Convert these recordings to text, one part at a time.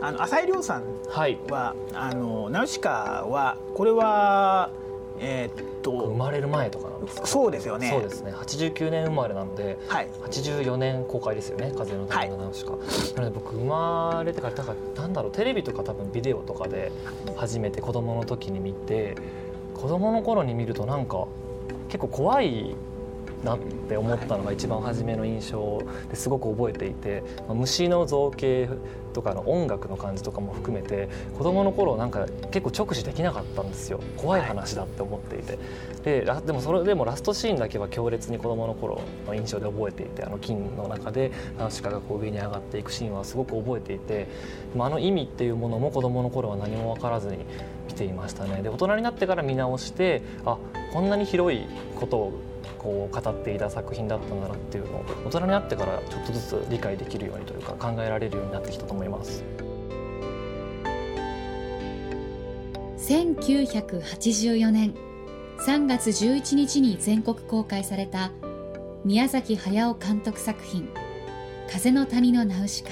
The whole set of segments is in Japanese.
あの浅井亮さんはい。は、あのナウシカはこれはえーっと生まれる前とかなんですか？そうですよね。そうですね。89年生まれなのではい。84年公開ですよね「風の谷のナウシカ」なので僕生まれてからだからなんだろうテレビとか多分ビデオとかで初めて子供の時に見て子供の頃に見るとなんか結構怖いなって思ったのが一番初めの印象ですごく覚えていて、虫の造形とかの音楽の感じとかも含めて子供の頃なんか結構直視できなかったんですよ。怖い話だって思っていて。ででもそれでもラストシーンだけは強烈に子供の頃の印象で覚えていてあの金の中でナウシカがこう上に上がっていくシーンはすごく覚えていてあの意味っていうものも子供の頃は何も分からずに見ていましたね。で大人になってから見直してあこんなに広いことをこう語っていた作品だったんだなっていうのを大人になってからちょっとずつ理解できるようにというか考えられるようになってきたと思います。1984年3月11日に全国公開された宮崎駿監督作品「風の谷のナウシカ」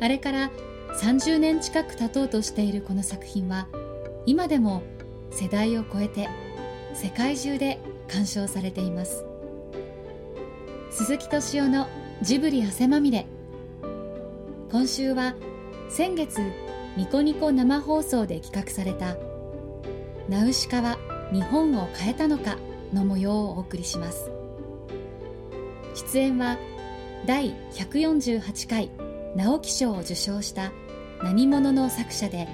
あれから30年近く経とうとしているこの作品は今でも世代を超えて世界中で鑑賞されています。鈴木敏夫のジブリ汗まみれ。今週は先月ニコニコ生放送で企画された「ナウシカは日本を変えたのか」の模様をお送りします。出演は第148回直木賞を受賞した何者の作者で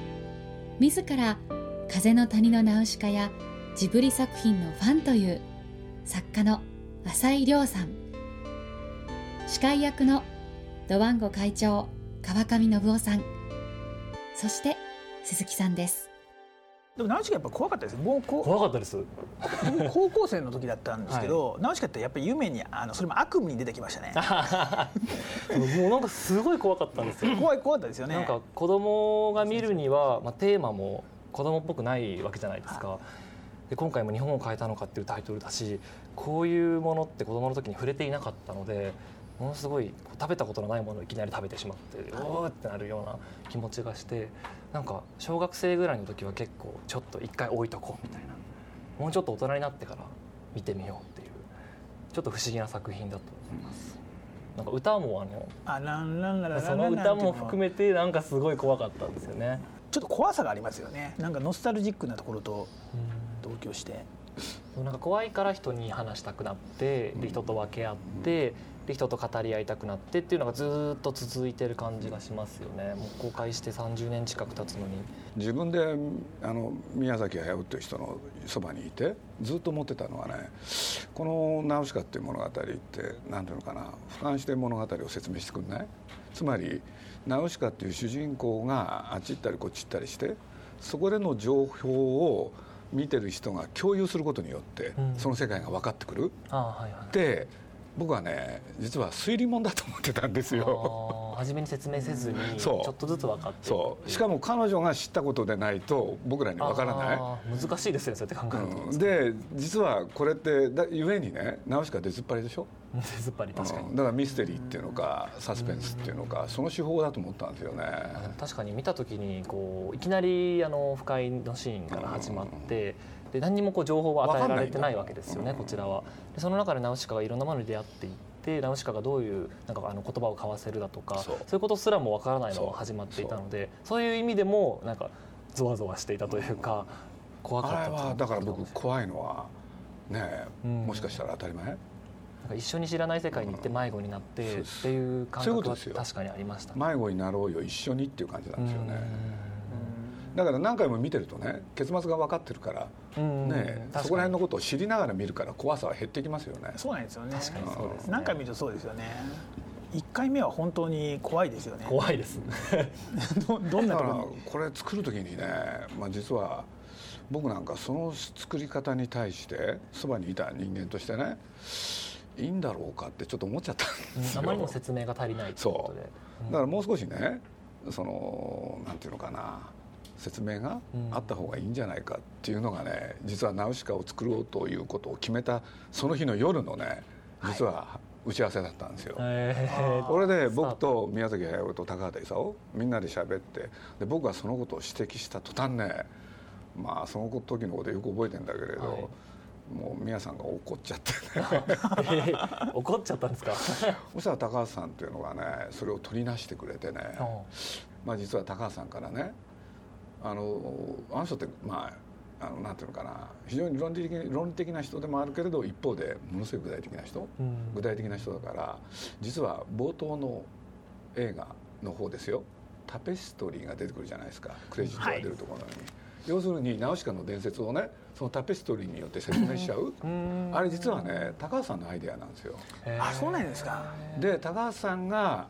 自ら「風の谷のナウシカ」やジブリ作品のファンという作家の浅井亮さん。司会役のドワンゴ会長川上信夫さん。そして鈴木さんです。でもナウシカやっぱ怖かったですもうこ怖かったです。高校生の時だったんですけど、ナウシカってやっぱり夢にあのそれも悪夢に出てきましたね。もうなんかすごい怖かったんですよ。怖い怖かったですよね。なんか子供が見るには、まあ、テーマも子供っぽくないわけじゃないですか。で今回も「日本を変えたのか」っていうタイトルだしこういうものって子供の時に触れていなかったのでものすごい食べたことのないものをいきなり食べてしまっておーってなるような気持ちがしてなんか小学生ぐらいの時は結構ちょっと一回置いとこうみたいな。もうちょっと大人になってから見てみようっていうちょっと不思議な作品だと思います。なんか歌もあのその歌も含めめてなんかすごい怖かったんですよね。ちょっと怖さがありますよね。なんかノスタルジックなところと同居して。なんか怖いから人に話したくなってで人と分け合ってで人と語り合いたくなってっていうのがずーっと続いてる感じがしますよね。もう公開して30年近く経つのに。自分であの宮崎駿っていう人のそばにいてずっと思ってたのはねこの「ナウシカ」っていう物語って何ていうのかな俯瞰して物語を説明してくんない？つまりナウシカっていう主人公があっち行ったりこっち行ったりしてそこでの情報を見てる人が共有することによって、うん。その世界が分かってくる。ああはいはい。で僕はね実は推理物だと思ってたんですよ。初めに説明せずにちょっとずつ分かってそう。しかも彼女が知ったことでないと僕らに分からない。難しいですねそうやって考えると、うん、で実はこれってだゆえにねナウシカ出ずっぱりでしょ、出ずっぱり確かに、うん。だからミステリーっていうのかサスペンスっていうのかその手法だと思ったんですよね。確かに見た時にこういきなりあの不快のシーンから始まって、で何にもこう情報は与えられてないわけですよねこちらは。でその中でナウシカがいろんなものに出会っていってナウシカがどういうなんかあの言葉を交わせるだとかそう。いうことすらもわからないまそうま始まっていたのでそう。いう意味でもなんかゾワゾワしていたというか怖かったあれはだから僕なん怖いのはねうん。もしかしたら当たり前？か一緒に知らない世界に行って迷子になってっていう感覚は確かにありました。ね。迷子になろうよ一緒にっていう感じなんですよね。うんだから何回も見てるとね結末が分かってるからうんねそこら辺のことを知りながら見るから怖さは減ってきますよね。そうなんですよね。確かに。そうです。ね何回見るとそうですよね。一回目は本当に怖いですよね。怖いです どどんなだからところに？これ作る時にね、まあ、実は僕なんかその作り方に対してそばにいた人間としてねいいんだろうかってちょっと思っちゃったんですよ。あまりにも説明が足りないということで。だからもう少しねそのなんていうのかな説明があった方がいいんじゃないかっていうのがね実はナウシカを作ろうということを決めたその日の夜のね実は打ち合わせだったんですよ。これで僕と宮崎駿と高畑勲みんなで喋ってで僕がそのことを指摘した途端ねまあその時のことよく覚えてんだけれど、はい。もう宮さんが怒っちゃって 怒っちゃったんですか？そしたら高橋さんっていうのがねそれを取りなしてくれてね、まあ、実は高橋さんからねあのあの人ってまああのなんていうのかな非常に論理的論理的な人でもあるけれど一方でものすごい具体的な人、うん。具体的な人だから実は冒頭の映画の方ですよ。タペストリーが出てくるじゃないですか。クレジットが出るところに、要するにナウシカの伝説をねそのタペストリーによって説明しちゃう。うん。あれ実はね高橋さんのアイデアなんですよ。あそうなんですか。で高橋さんが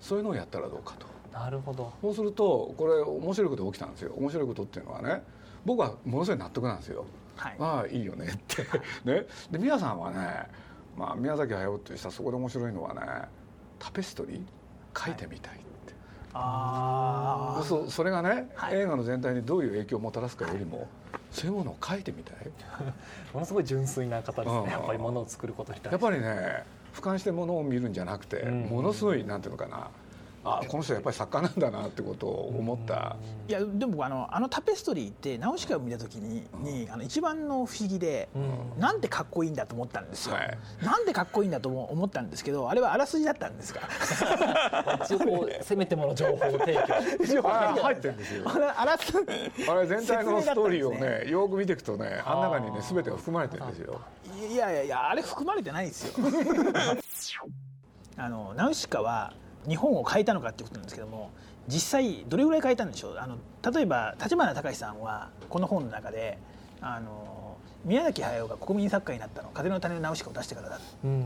そういうのをやったらどうかとなるほど。そうするとこれ面白いことが起きたんですよ。面白いことっていうのはね僕はものすごい納得なんですよ。はい。ああいいよねって。ね。で宮さんはね、まあ、宮崎駿っていう人はそこで面白いのはねタペストリー？書いてみたいって、ああそうそれがね、はい。映画の全体にどういう影響をもたらすかよりもそういうものを書いてみたい。ものすごい純粋な方ですうん。ねやっぱりものを作ることに対して。やっぱりね俯瞰してものを見るんじゃなくて、うん。ものすごいなんていうのかなあこの人やっぱり作家なんだなってことを思った、いやでも僕あのあのタペストリーってナウシカを見た時に,、にあの一番の不思議で、うん。なんてかっこいいんだと思ったんですよ、はい。なんでかっこいいんだとも思ったんですけどあれはあらすじだったんですか。一応こうせめてもの情報提供。あ入ってる。んですよ。あらあらすあれ全体のストーリーを 説明だったんね。よく見ていくとねあん中にね全てが含まれてるんですよ。いやいやいやあれ含まれてないですよ。あのナウシカは日本を変えたのかっていうことなんですけども実際どれぐらい変えたんでしょう？あの例えば立花隆さんはこの本の中であの宮崎駿が国民作家になったのは風の谷のナウシカを出してからだってうん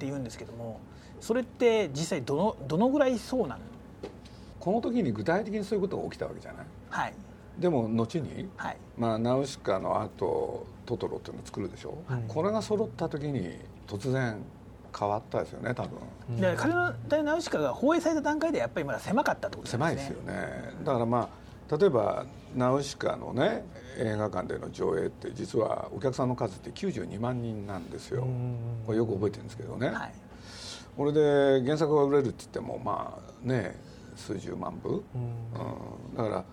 言うんですけどもそれって実際どのどのぐらいそうなん？この時に具体的にそういうことが起きたわけじゃない？はい。でも後に、はい。まあ、ナウシカの後トトロっていうのを作るでしょ、はい。これが揃った時に突然変わったですよね多分。で風の谷のナウシカが放映された段階でやっぱりまだ狭かったってこと狭いですよね。だからまあ例えばナウシカのね映画館での上映って実はお客さんの数って92万人なんですよ。これよく覚えてるんですけどね、はい。これで原作が売れるって言ってもまあね数十万部、うん。うん、だから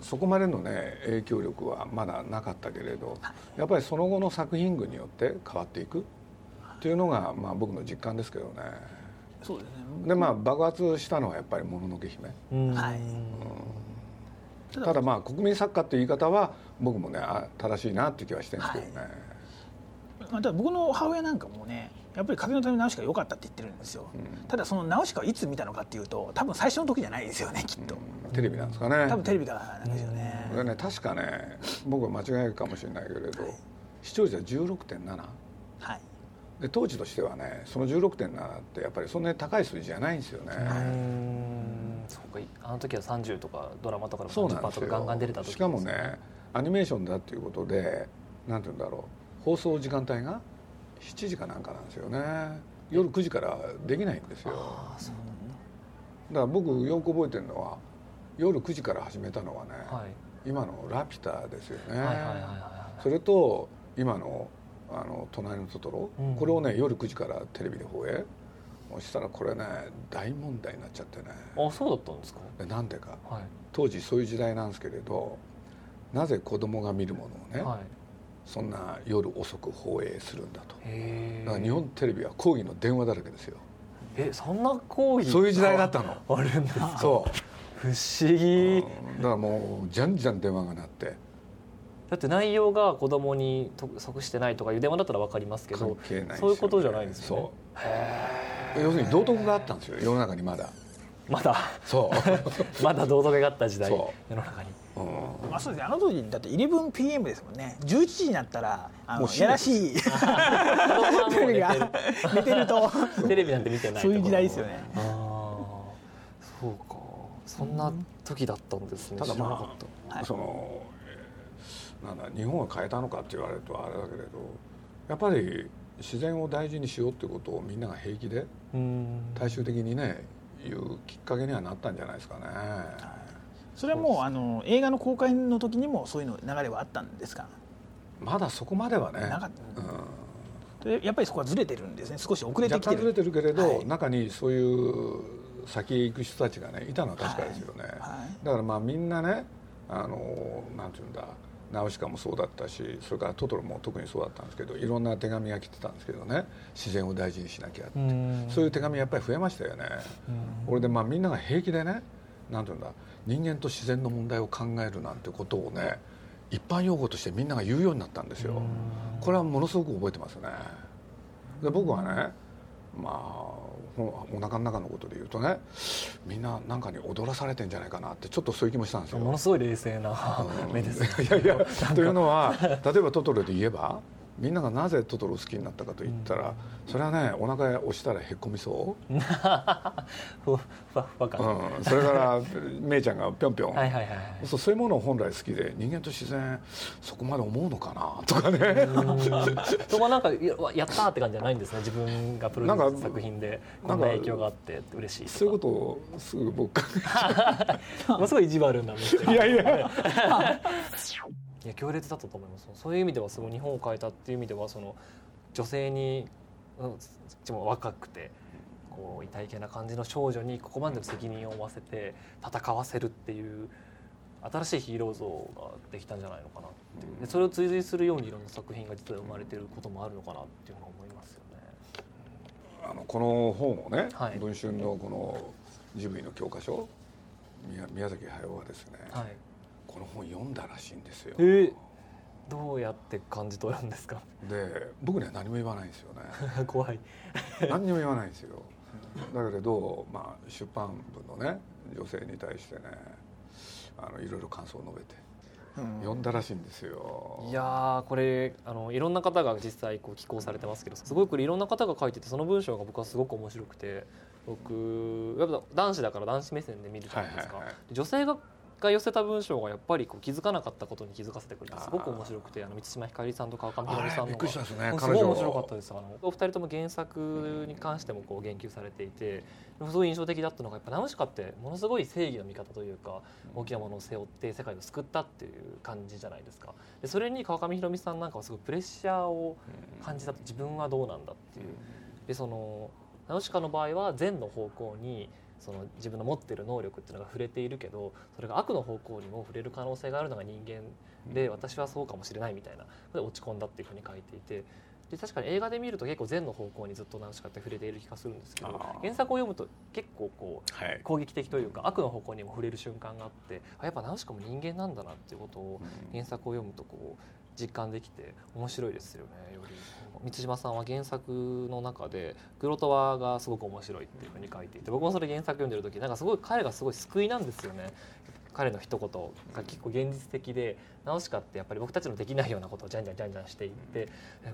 そこまでのね影響力はまだなかったけれどやっぱりその後の作品群によって変わっていくっていうのがまあ僕の実感ですけどね。そうですね。でまあ爆発したのはやっぱり「もののけ姫。うん。はい」ただまあ国民作家っていう言い方は僕もねあ正しいなっていう気はしてるんですけどね、まあ、ただ僕の母親なんかもねやっぱり風の谷のナウシカ良かったって言ってるんですよ、ただそのナウシカをいつ見たのかっていうと多分最初の時じゃないですよねきっと、テレビなんですかね。多分テレビからなんですよね、これね確かね僕は間違いかもしれないけれど、視聴率は16.7はいで当時としてはねその16.7ってやっぱりそんなに高い数字じゃないんですよね、うん。そうかあの時は30とかドラマとかでも30%そうなんですよ。とかガンガン出れた時しかもねアニメーションだっていうことでなんて言うんだろう放送時間帯が7時かなんかなんですよね。夜9時からできないんですよ。ああそうだ。から僕よく覚えてるのは夜9時から始めたのはね、はい。今の「ラピュタ」ですよね、はいはいはいはい。それと今の「あの隣のトトロ」うん。これをね夜9時からテレビで放映そしたらこれね大問題になっちゃってね。あそうだったんですか？でなんでか。はい。当時そういう時代なんですけれどなぜ子供が見るものをね、はい。そんな夜遅く放映するんだと。だから日本テレビは抗議の電話だらけですよ。えそんな行為そういう時代だったの。あるんですかそ不思う、議。うん。だからもうじゃんじゃん電話が鳴ってだって内容が子供にと即してないとかいう電話だったら分かりますけ関ど係ないですよね。そういうことじゃないですよね。そう。要するに道徳があったんですよ世の中にまだ。まだ？そう。まだ道徳があった時代そ世の中に。うん。まあ、そうですねあの当時だって 11PM ですもんね。11時になったらあのやらしい。テレビがる。寝てると。テレビなんて見てないそういう時代ですよね。ああそうか。そんな時だったんですね。ただ知らなかまった。はい。あそのえーなんだ日本が変えたのかって言われるとあれだけれどやっぱり自然を大事にしようってことをみんなが平気でうん。大衆的にね言うきっかけにはなったんじゃないですかね。それはもうあの映画の公開の時にもそういうの流れはあったんですか？まだそこまではね。なかっうん、やっぱりそこはずれてるんですね。少し遅れてきて若干ずれてるけれど、はい、中にそういう先へ行く人たちがねいたのは確かですよね、はい。はい、だからまあみんなねあのなんていうんだナウシカもそうだったしそれからトトロも特にそうだったんですけどいろんな手紙が来てたんですけどね自然を大事にしなきゃってそういう手紙やっぱり増えましたよね。これでまあみんなが平気でねなんていうんだ人間と自然の問題を考えるなんてことをね一般用語としてみんなが言うようになったんですよ。これはものすごく覚えてますね。で僕はねまあお腹の中のことで言うとねみんな何かに踊らされてんじゃないかなってちょっとそういう気もしたんですよ。ものすごい冷静な 目です、いやいやというのは例えばトトロで言えばみんながなぜトトロを好きになったかといったら、それはねお腹押したらへっこみそう。ふわふわ感、うん、それからめいちゃんがぴょんぴょん。そうそういうものを本来好きで人間と自然そこまで思うのかな？とかね。そこはなんかやったって感じじゃないんですね自分がプロデュース作品で。こんな影響があって嬉しいそういうことをすぐ僕考えちゃうものすごい意地悪なんですけどいやいや いや強烈だったと思います。そういう意味ではすごい日本を変えたっていう意味ではその女性に、うん、も若くてこう痛いけな感じの少女にここまでの責任を負わせて戦わせるっていう新しいヒーロー像ができたんじゃないのかなっていう。でそれを追随するようにいろんな作品が実は生まれてることもあるのかなっていうのは思いますよね。あのこの本をね、はい、文春のこのジブリの教科書宮宮崎駿はですね、はいこの本読んだらしいんですよ。えー、どうやって感じ取るんですか？で僕には何も言わないんですよね。怖い。何にも言わないんですよ。だけれど、まあ、出版部のね女性に対してねあのいろいろ感想を述べて。読んだらしいんですよいやこれあのいろんな方が実際こう寄稿されてますけどすごくいろんな方が書いててその文章が僕はすごく面白くて僕やっぱ男子だから男子目線で見るじゃないですか、はいはいはい、女性がが寄せた文章がやっぱりこう気づかなかったことに気づかせてくれてすごく面白くてあの満島ひかりさんと川上ひろみさんのがす,、ね、すごい面白かったです。あのお二人とも原作に関してもこう言及されていてすごい印象的だったのがやっぱナウシカってものすごい正義の味方というか大きなものを背負って世界を救ったっていう感じじゃないですか。でそれに川上ひろみさんなんかはすごいプレッシャーを感じたと。自分はどうなんだっていう。でそのナウシカの場合は善の方向にその自分の持ってる能力っていうのが触れているけどそれが悪の方向にも触れる可能性があるのが人間で、私はそうかもしれないみたいな。で落ち込んだっていうふうに書いていて。で確かに映画で見ると結構善の方向にずっとナウシカって触れている気がするんですけど原作を読むと結構こう、攻撃的というか悪の方向にも触れる瞬間があってあやっぱナウシカも人間なんだなっていうことを原作を読むとこう実感できて面白いですよねより。満島さんは原作の中で黒とわがすごく面白いっていうふうに書いていて僕もそれ原作読んでる時なんかすごい彼がすごい救いなんですよね彼の一言が結構現実的でナウシカってやっぱり僕たちのできないようなことをじゃんじゃんじゃんじゃんしていって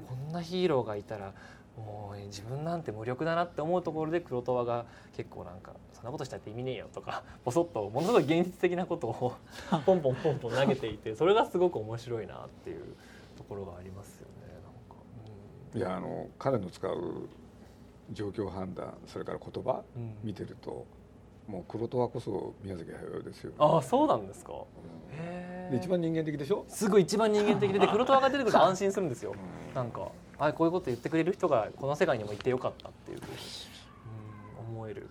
こんなヒーローがいたらもう自分なんて無力だなって思うところで黒トワが結構なんかそんなことしたって意味ねえよとかボソッとものすごい現実的なことを ポンポンポンポン投げていてそれがすごく面白いなっていうところがありますよね。いやあの彼の使う状況判断それから言葉、うん、見てるともう黒とはこそ宮崎駿ですよ、ね、ああそうなんですか、うん、一番人間的でしょ？すごい一番人間的でで黒とはが出てくると安心するんですよ、うん、なんかあこういうこと言ってくれる人がこの世界にもいてよかったっていう、うん、思える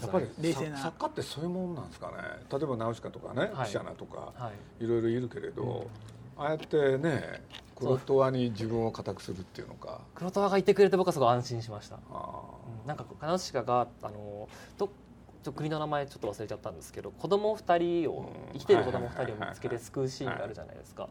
やっぱり冷静な。作家ってそういうもんなんですかね。例えばナウシカとかね、はい、ピシャナとか、はい、いろいろいるけれど、ああやってね黒トワに自分を固くするっていうのか。黒トワがいてくれて僕はすごい安心しました。うん、なんかナウシカがあのど国の名前ちょっと忘れちゃったんですけど子供二人を、生きてる子供二人を見つけて救うシーンがあるじゃないですか。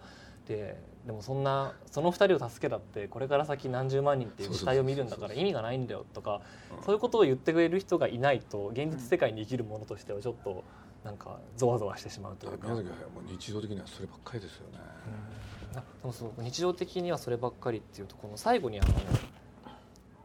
ででもそんなその2人を助けたってこれから先何十万人っていう死体を見るんだから意味がないんだよとかそういうことを言ってくれる人がいないと現実世界に生きるものとしてはちょっとなんかゾワゾワしてしまうというか。宮崎はもう日常的にはそればっかりですよね。そうそう日常的にはそればっかりっていうとこの最後にあの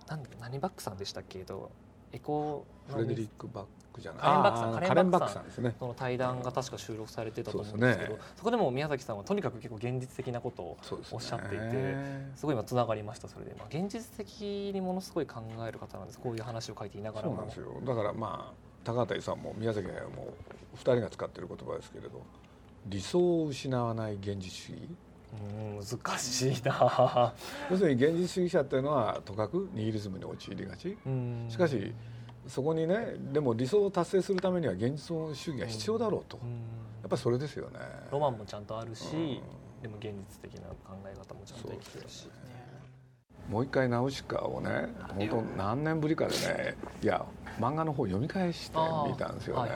なん何バックさんでしたっけどエコフレデリック・バックじゃない？カレンバックさんカレンバックさんですね。その対談が確か収録されてたと思うんですけど、ね、そこでも宮崎さんはとにかく結構現実的なことをおっしゃっていてすごい今つながりましたそれで、まあ、現実的にものすごい考える方なんです。こういう話を書いていながらも。そうなんですよ。だからまあ高畑さんも宮崎駿も2人が使ってる言葉ですけれど理想を失わない現実主義。うん難しいな。要するに現実主義者っていうのはとかくニヒリズムに陥りがち。うん。しかしそこにねでも理想を達成するためには現実主義が必要だろうと、うん。やっぱりそれですよね。ロマンもちゃんとあるし、うん。でも現実的な考え方もちゃんと生きてるし、もう一回ナウシカをね本当何年ぶりかでねいや漫画の方読み返してみたんですよね、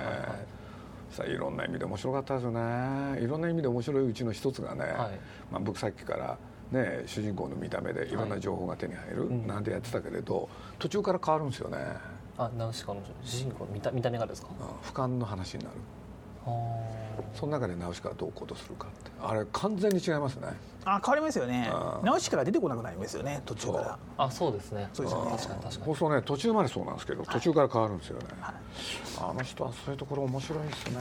さあいろんな意味で面白かったですよね。いろんな意味で面白いうちの一つがね、はい。まあ、僕さっきからね主人公の見た目でい。ろんな情報が手に入るうん。なんてやってたけれど、途中から変わるんですよね、あナウシカの主人公の見た見た目がですか、うん俯瞰の話になる。あその中でナウシカはどう行動するかって。あれ完全に違いますね。あ変わりますよね。ナウシカが出てこなくなりますよね途中から。ーあそうですね。そうですよね。確かに確かに。放送ね途中までそうなんですけど途中から変わるんですよね、あの人はそういうところ面白いですね。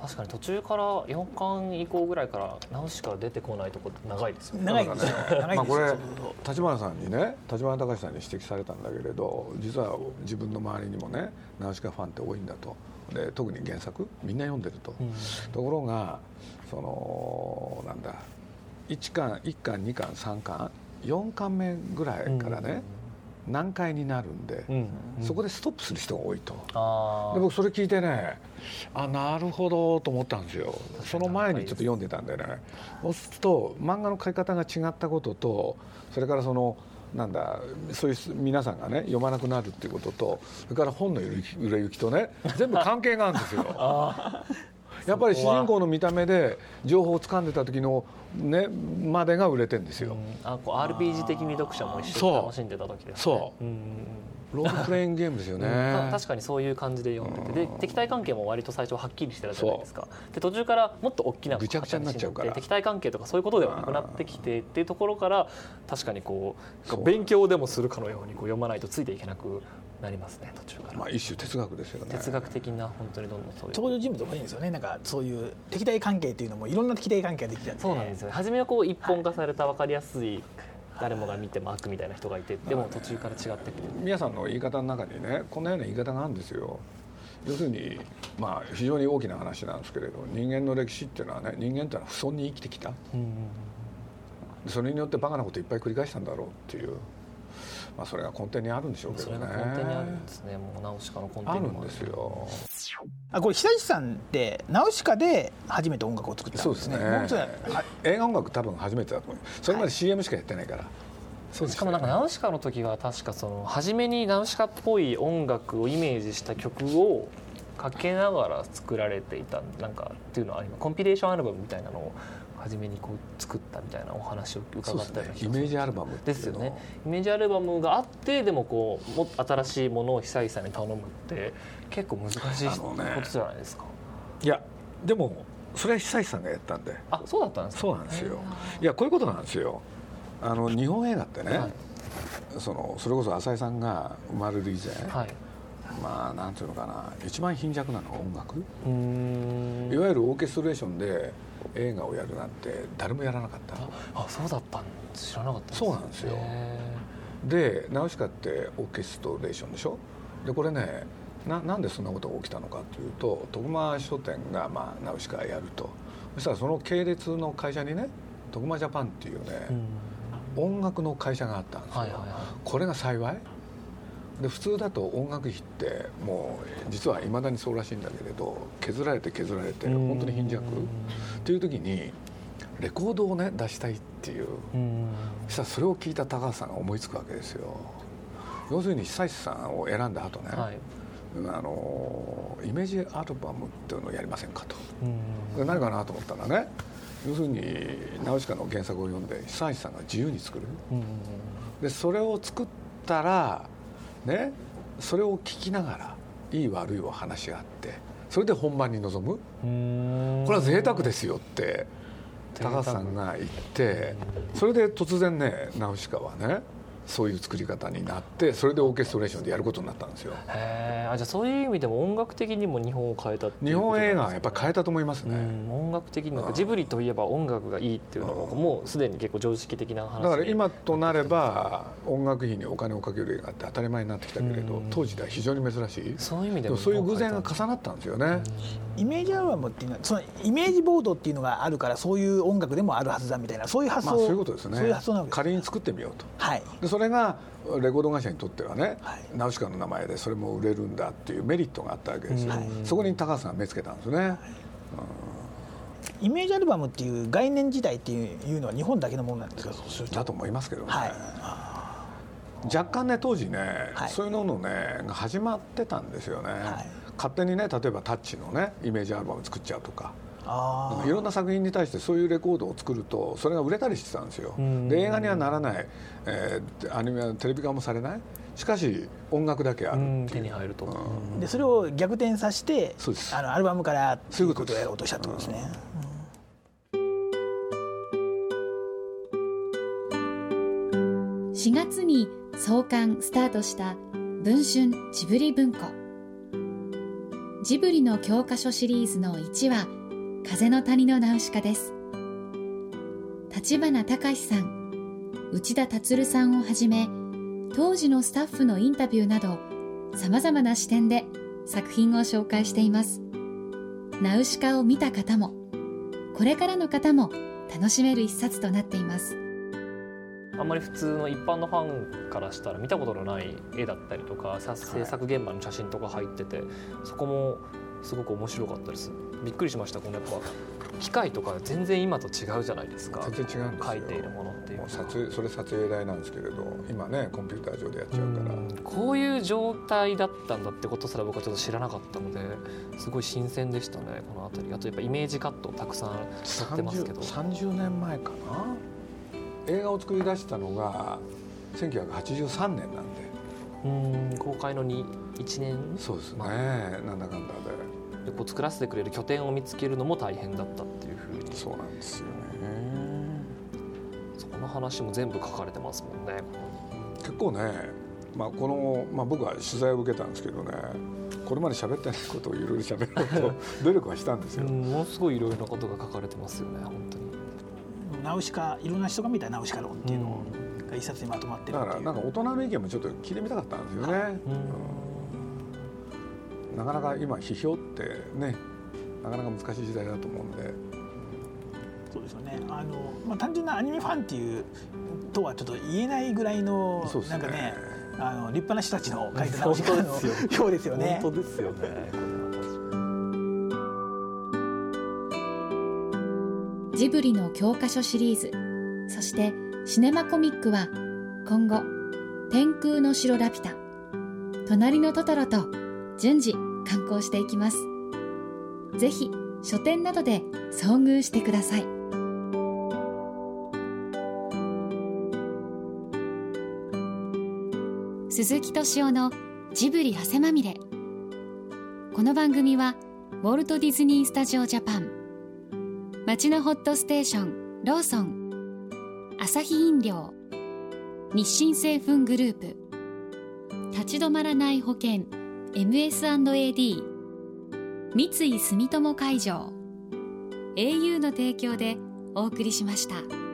確かに途中から4巻以降ぐらいからナウシカ出てこないとこ長いですよね。長いんですね。まあ、これ立花さんにね立花隆さんに指摘されたんだけれど実は自分の周りにもねナウシカファンって多いんだとで特に原作みんな読んでると、うん。ところがそのなんだ1巻1巻2巻3巻4巻目ぐらいからね、難解になるんで、うん。そこでストップする人が多いと。あで僕それ聞いてねあなるほどと思ったんですよ。その前にちょっと読んでたんでね。そうすると漫画の書き方が違ったこととそれからそのなんだそういう皆さんがね読まなくなるっていうこととそれから本の売れ行きとね全部関係があるんですよ。やっぱり主人公の見た目で情報を掴んでた時のねまでが売れてんですよ。あこう RPG 的に読者も一緒そう。に楽しんでた時ですね。そう。うんロールプレイングゲームですよね。た確かにそういう感じで読んでて。で敵対関係も割と最初はっきりしてたじゃないですか。で途中からもっと大きなぐちゃぐちゃになっちゃうから。敵対関係とかそういうことではなくなってきてっていうところから確かにこう勉強でもするかのようにこう読まないとついていけなくなりますね途中から、まあ一種哲学ですよね。哲学的な本当にどんどんそういう。登場人物が多いんですよね。なんかそういう敵対関係っていうのもいろんな敵対関係ができちゃって。そうなんですよ。ね初めはこう一本化された分かりやすい誰もが見ても悪みたいな人がいてでも途中から違ってくる皆さんの言い方の中にねこんなような言い方があるんですよ。要するにまあ非常に大きな話なんですけれど人間の歴史っていうのはね人間っていうのは不遜に生きてきた。それによってバカなこといっぱい繰り返したんだろうっていう、まあ、それが根底にあるんでしょうけどね。それが根底にあるんですね。もうナウシカの根底あにもる。んですよ。あこれ久石さんってナウシカで初めて音楽を作ったんですね。そうですね。映画音楽多分初めてだと思う。それまで CM しかやってないから、そうでしかもなんかナウシカの時は確かその初めにナウシカっぽい音楽をイメージした曲をかけながら作られていたなんかっていうのはあります。コンピレーションアルバムみたいなのを初めにこう作ったみたいなお話を伺ったようなイメージアルバムですよね。イメージアルバムがあってでもこうもっと新しいものを久石さんに頼むって結構難しいあことじゃないですか、いやでもそれは久石さんがやったんで。あそうだったんですか。そうなんですよ。いやこういうことなんですよ。あの日本映画ってね、はい。そのそれこそ浅井さんが生まれる以前、はい。まあなんていうのかな。一番貧弱なのは音楽、うーん。いわゆるオーケストレーションで映画をやるなんて誰もやらなかった。あそうだったん知らなかったそうなんですよ。へでナウシカってオーケストレーションでしょ？でこれねななんでそんなことが起きたのかというと徳間書店が、まあ、ナウシカやると。そしたらその系列の会社にね徳間ジャパンっていうね、ーうん。音楽の会社があったんですよ、はいはいはい。これが幸いで普通だと音楽費ってもう実はいまだにそうらしいんだけれど削られて削られて本当に貧弱。っていう時にレコードをね出したいっていう。うん。そしたらそれを聞いた高橋さんが思いつくわけですよ。要するに久石さんを選んだ後ね、はい。あのイメージアルバムっていうのをやりませんかと。うん。で何かなと思ったらね要するにナウシカの原作を読んで久石さんが自由に作る。うん。でそれを作ったらね。それを聞きながらいい悪いを話し合ってそれで本番に臨む？うん。これは贅沢ですよって高橋さんが言ってそれで突然ねナウシカはねそういう作り方になってそれでオーケストレーションでやることになったんですよ。へー。あじゃあそういう意味でも音楽的にも日本を変えたっていう日本映画はやっぱり変えたと思いますね、うん音楽的になん。かジブリといえば音楽がいいっていうのがもうすでに結構常識的な話だから今となれば音楽費にお金をかける映画って当たり前になってきたけれどうん。当時では非常に珍しい。そういう意味でもでもそういう偶然が重なったんですよね、イメージアルバムっていうのはそのイメージボードっていうのがあるからそういう音楽でもあるはずだみたいなそういう発想、まあ、そういうことですね。そういう発想なわけです仮に作ってみようと、はい、でそれがレコード会社にとってはね、はい。ナウシカの名前でそれも売れるんだっていうメリットがあったわけですよ、はい。そこに高橋さんが目つけたんですね、イメージアルバムっていう概念自体っていうのは日本だけのものなんですか？だと思いますけどね、はい。若干ね当時ね、はい。そういうののねが始まってたんですよね、はい。勝手にね例えばタッチのねイメージアルバム作っちゃうとか。あいろんな作品に対してそういうレコードを作るとそれが売れたりしてたんですよ。んで映画にはならない、えーアニメはテレビ化もされない。しかし音楽だけある手に入ると、あでそれを逆転させてそうです。あのアルバムからそういうことをやろうとしたってことですね、4月に創刊スタートした文春ジブリ文庫。ジブリの教科書シリーズの1話「風の谷のナウシカ」です。立花隆さん内田達さんをはじめ当時のスタッフのインタビューなどさまざまな視点で作品を紹介しています。ナウシカを見た方もこれからの方も楽しめる一冊となっています。あんまり普通の一般のファンからしたら見たことのない絵だったりとかさ制作現場の写真とか入っててそこもすごく面白かったです。びっくりしましたこのやっぱ機械とか全然今と違うじゃないですか。全然違うんですよ。書いているものっていうのもうが撮影それ撮影代なんですけれど今ねコンピューター上でやっちゃうから、うん。こういう状態だったんだってことすら僕はちょっと知らなかったのですごい新鮮でしたねこの辺り。あとやっぱイメージカットたくさん載ってますけど。30, 30年前かな？映画を作り出したのが1983年なんで。うん公開のに1年そうですね、まなんだかんだでこう作らせてくれる拠点を見つけるのも大変だったっていうふうに。でそうなんですよね。そこの話も全部書かれてますもんね。結構ね、まあこのまあ、僕は取材を受けたんですけどねこれまで喋ってないことをいろいろ喋ろうと 努力はしたんですよ、うんものすごいいろいろなことが書かれてますよね本当に。ナウシカいろんな人が見たナウシカ論っていうのが一冊にまとまってるだっていう。からなんか大人の意見もちょっと聞いてみたかったんですよね、うんなかなか今批評ってねなかなか難しい時代だと思うんで。そうですよね。あの、まあ、単純なアニメファンっていうとはちょっと言えないぐらいのね。なんかねあの立派な人たちの書 いたナウシカの本当ですよようですよね。本当ですよねジブリの教科書シリーズそしてシネマコミックは今後「天空の城ラピュタ」「隣のトトロ」と順次刊行していきます。ぜひ書店などで遭遇してください。鈴木敏夫のジブリ汗まみれ。この番組はウォルト・ディズニー・スタジオ・ジャパン。町のホットステーションローソン。アサヒ飲料。日清製粉グループ。立ち止まらない保険。MS&AD 三井住友海上 au の提供でお送りしました。